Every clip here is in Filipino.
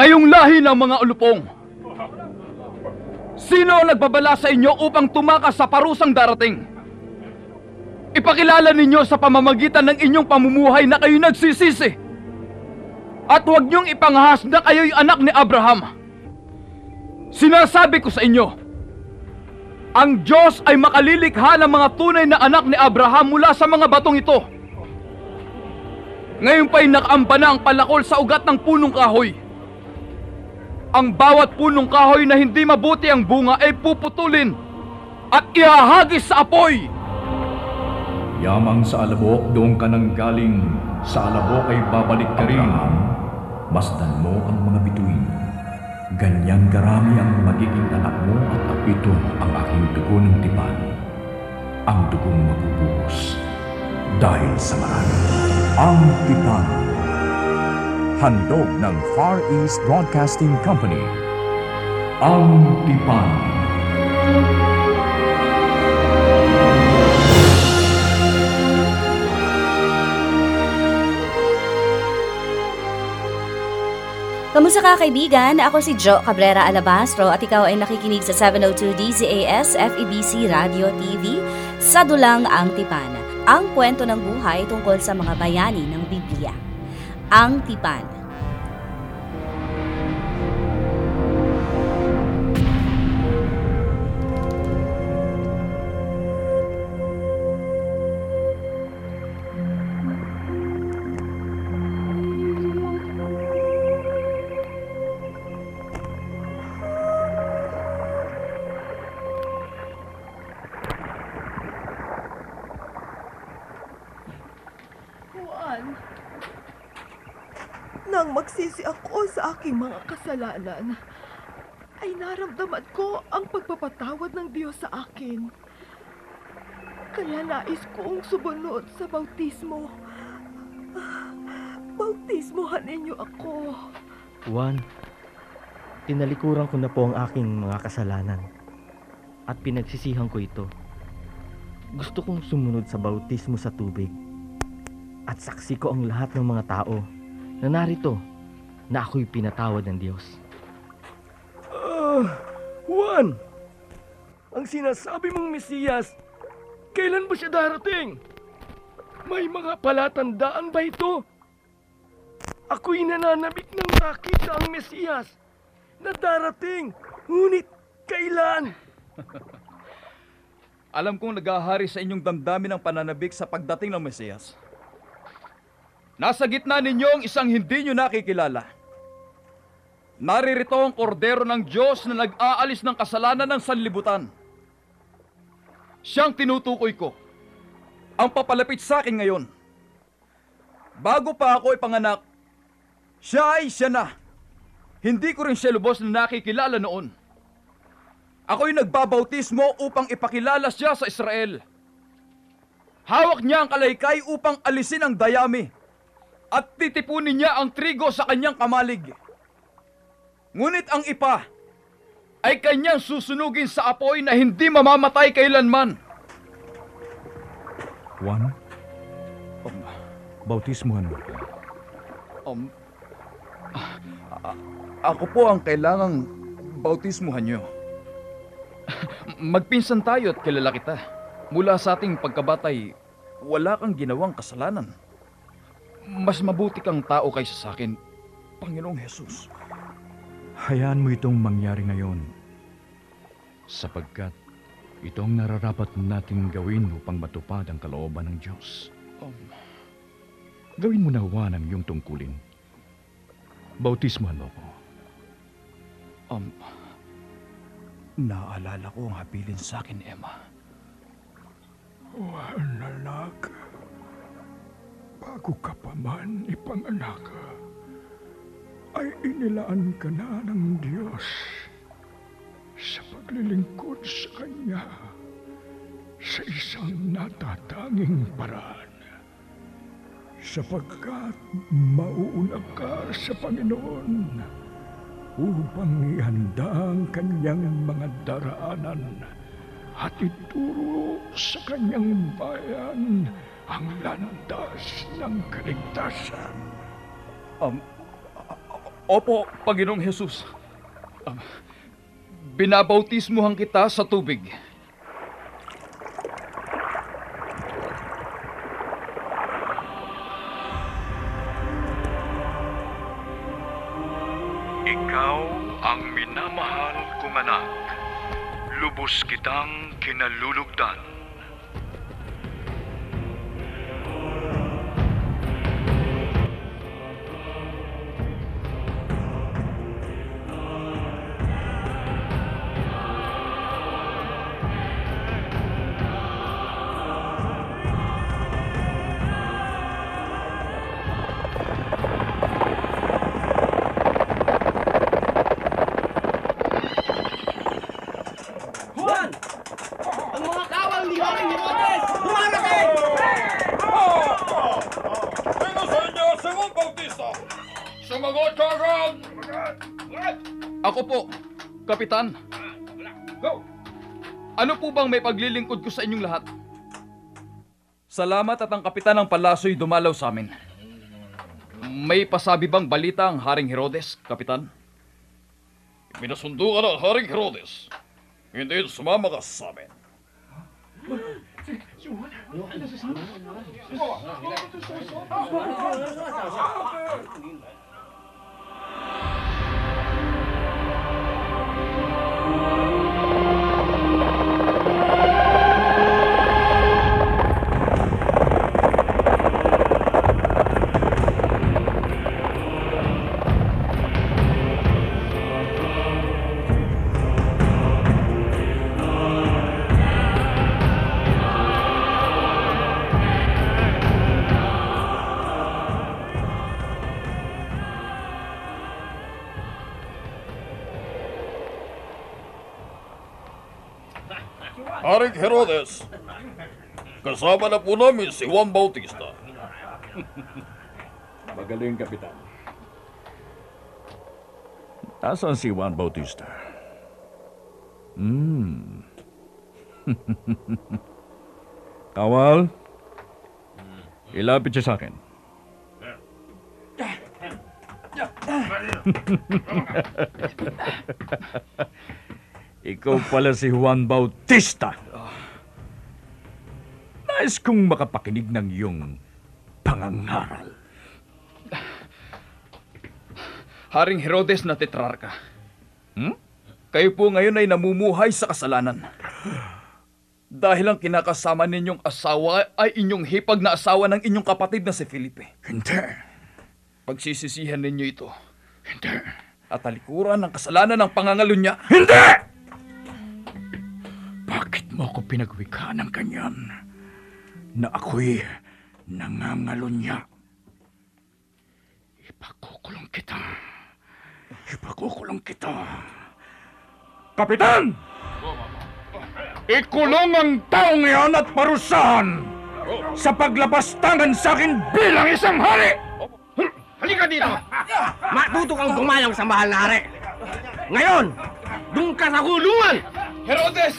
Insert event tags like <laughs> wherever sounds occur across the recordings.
Kayong lahi ng mga ulupong! Sino ang nagbabala sa inyo upang tumakas sa parusang darating? Ipakilala ninyo sa pamamagitan ng inyong pamumuhay na kayo nagsisisi. At huwag niyong ipangahas na kayo'y anak ni Abraham. Sinasabi ko sa inyo, ang Diyos ay makalilikha ng mga tunay na anak ni Abraham mula sa mga batong ito. Ngayon pa'y nakaamba na ang palakol sa ugat ng punong kahoy. Ang bawat punong kahoy na hindi mabuti ang bunga ay puputulin at ihahagis sa apoy. Yamang sa alabok doon ka nang galing, sa alabok ay babalik ka rin. Masdan mo ang mga bituin. Ganyang karami ang magiging anak mo at apito ang aking dugo ng tipan. Ang dugong mabubuhos dahil sa marami. Ang tipan. Handog ng Far East Broadcasting Company. Ang tipan. Kamusta ka kaibigan? Ako si Jo Cabrera Alabastro at ikaw ay nakikinig sa 702 DZAS FEBC Radio TV sa Dulang Ang Tipan. Ang kwento ng buhay tungkol sa mga bayani ng. Ang Tipan. Nang magsisi ako sa aking mga kasalanan, ay naramdaman ko ang pagpapatawad ng Diyos sa akin. Kaya nais kong sumunod sa bautismo. Bautismohan ninyo ako. Juan, tinalikuran ko na po ang aking mga kasalanan at pinagsisihan ko ito. Gusto kong sumunod sa bautismo sa tubig at saksi ko ang lahat ng mga tao na narito na ako'y pinatawad ng Diyos. Ah, Juan! Ang sinasabi mong Mesiyas, kailan ba siya darating? May mga palatandaan ba ito? Ako'y nananabik ng makita ang Mesiyas na darating, ngunit kailan? <laughs> Alam kong naghahari sa inyong damdamin ng pananabik sa pagdating ng Mesiyas. Nasa gitna ninyo ang isang hindi nyo nakikilala. Naririto ang kordero ng Diyos na nag-aalis ng kasalanan ng sanlibutan. Siyang tinutukoy ko. Ang papalapit sa akin ngayon. Bago pa ako ipanganak, siya ay siya na. Hindi ko rin siya lubos na nakikilala noon. Ako'y nagbabautismo upang ipakilala siya sa Israel. Hawak niya ang kalaykay upang alisin ang dayami at titipunin niya ang trigo sa kanyang kamalig. Ngunit ang ipa ay kanyang susunugin sa apoy na hindi mamamatay kailanman. Juan, Um, bautismuhan mo ko. um, ako po ang kailangang bautismuhan niyo. Magpinsan tayo at kilala kita. Mula sa ating pagkabatay, wala kang ginawang kasalanan. Mas mabuti kang tao kaysa sa akin, Panginoong Hesus. Hayaan mo itong mangyari ngayon. Sapagkat ito ang nararapat nating gawin upang matupad ang kalooban ng Diyos. Um, Gawin mo na Juan ang iyong tungkulin. Bautismuhan mo ko. um, naalala ko ang habilin sa akin, Emma. Juan, anak. Bago ka pa man ipanganak, ay inilaan ka na ng Diyos sa paglilingkod sa Kanya sa isang natatanging paraan. Sapagkat mauuna ka sa Panginoon upang ihanda ang Kanyang mga daraanan at ituro sa Kanyang bayan ang landas ng kaligtasan. Um, Opo, Panginoong Jesus. Ah, binabautismuhan kita sa tubig. Ikaw ang minamahal kong anak. Lubos kitang kinalulugdan. Kapitan. Go! Ano po bang may paglilingkod ko sa inyong lahat? Salamat at ang Kapitan ng Palaso'y dumalaw sa amin. May pasabi bang balita ang Haring Herodes, Kapitan? Pinasundo ka ng Haring Herodes. Hindi sumama ka sa amin. Herodes, kasama na po namin si Juan Bautista. <laughs> Magaling, Kapitan. Nasaan si Juan Bautista? Hmm. <laughs> Kawal, ilapit siya sa akin. <laughs> Ikaw pala si Juan Bautista. Nais kong makapakinig ng iyong pangangaral. Haring Herodes na tetrarka. Hmm? Kayo po ngayon ay namumuhay sa kasalanan. Dahil ang kinakasama ninyong asawa ay inyong hipag na asawa ng inyong kapatid na si Felipe. Hindi. Pagsisisihan ninyo ito Hindi. at talikuran ng kasalanan ng pangangalo niya. Hindi! Mo ako pinagwika ng kanyan na ako'y nangangalunya? Ipakukulong kita. Ipakukulong kita. Kapitan! Ikulong ang taong iyon at parusahan sa paglabas tangan sa akin bilang isang hari! Halika dito! <laughs> Matuto kang gumayang sa mahal na hari! Ngayon, doon ka sa kulungan! Herodes!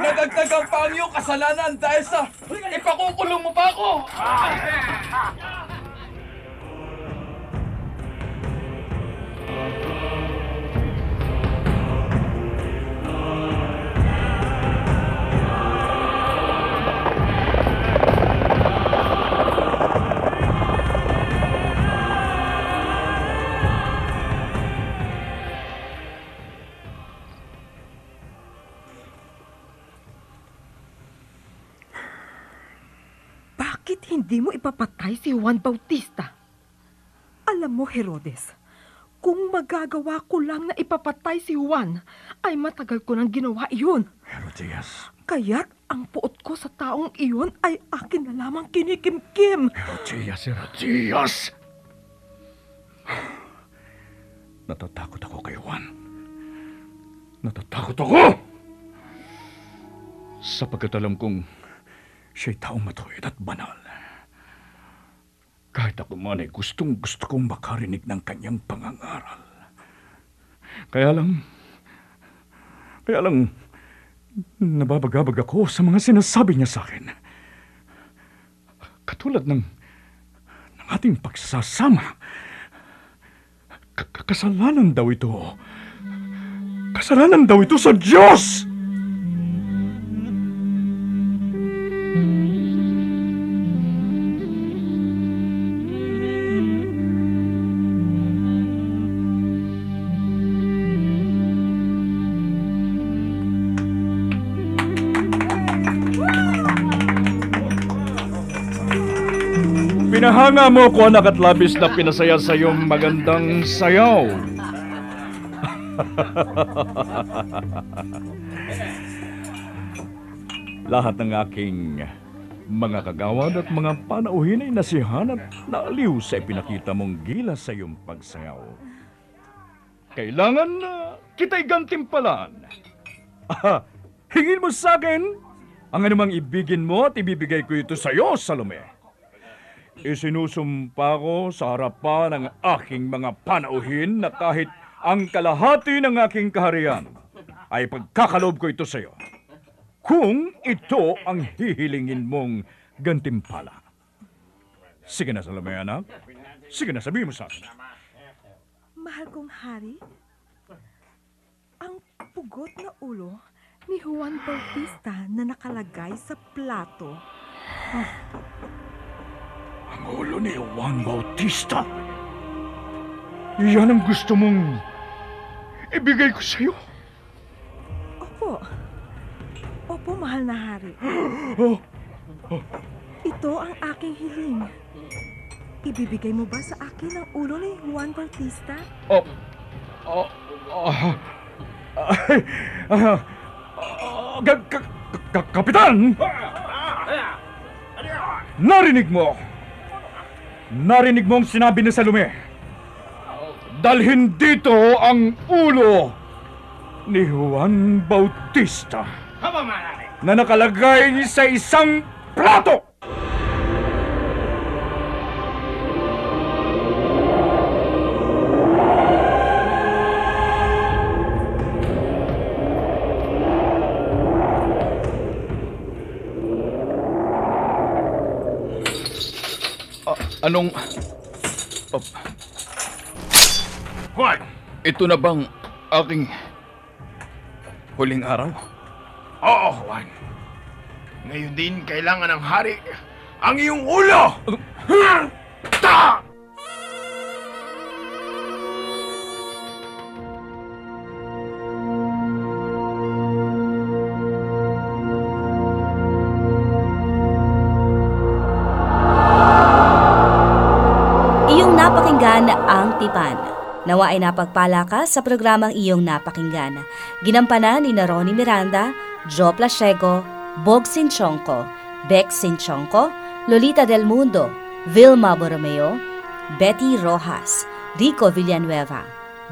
Nadagdagan pa ang iyong kasalanan dahil sa ipakukulong mo pa ako! Bakit hindi mo ipapatay si Juan Bautista? Alam mo, Herodes, kung magagawa ko lang na ipapatay si Juan, ay matagal ko nang ginawa iyon. Herodias, Kaya't ang puot ko sa taong iyon ay akin na lamang kinikimkim. Herodias, Herodias! Natatakot ako kay Juan. Natatakot ako! Sapagkat alam kong siya'y taong matuwid at banal. Kahit ako man ay gustong gusto kong makarinig ng kanyang pangangaral. Kaya lang, kaya lang, nababagabag ako sa mga sinasabi niya sa akin. Katulad ng, ng ating pagsasama kasalanan daw ito. Kasalanan daw ito sa Diyos! Pinahanga mo ko anak at labis na pinasaya sa iyong magandang sayaw. <laughs> Lahat ng aking mga kagawad at mga panauhin ay nasihan at naaliw sa ipinakita mong gilas sa iyong pagsayaw. Kailangan na kita'y gantimpalan. Ah, <laughs> hingin mo sa akin ang anumang ibigin mo at ibibigay ko ito sa iyo, Salome. Isinusumpa ko sa harapan ng aking mga panauhin na kahit ang kalahati ng aking kaharian ay pagkakalob ko ito sa iyo. Kung ito ang hihilingin mong gantimpala. Sige na, Salome, anak. Sige na, sabihin mo sa akin. Mahal kong hari, ang pugot na ulo ni Juan Bautista na nakalagay sa plato. Ang ulo ni Juan Bautista. Yan ang gusto mong ibigay ko sa iyo. Opo. Opo, mahal na hari. <gasps> Oh, Ito ang aking hiling. Ibibigay mo ba sa akin ang ulo ni Juan Bautista? Oh, oh, oh, ay, ka- ka- ka- Kapitan! Narinig mo! Narinig mo ang sinabi ni Salome. Dalhin dito ang ulo ni Juan Bautista Haba, na nakalagay sa isang plato! Anong... Oh, Juan, ito na bang aking huling araw? Oo, Juan. Ngayon din kailangan ng hari ang iyong ulo! Ta! Nawa ay napagpala ka sa programang iyong napakinggan. Ginampanan ni Ronnie Miranda, Joe Plashego, Bog Sinchonko, Beck Sinchonko, Lolita Del Mundo, Vilma Borromeo, Betty Rojas, Rico Villanueva,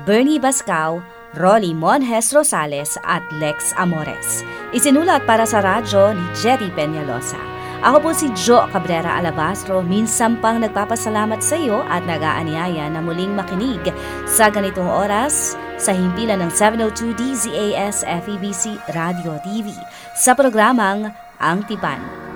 Bernie Bascao, Rolly Monjes Rosales at Lex Amores. Isinulat para sa radyo ni Jerry Peñalosa. Ako po si Jo Cabrera Alabastro, minsan pang nagpapasalamat sa iyo at nag-aanyaya na muling makinig sa ganitong oras sa himpilan ng 702 DZAS FEBC Radio TV sa programang Ang Tipan.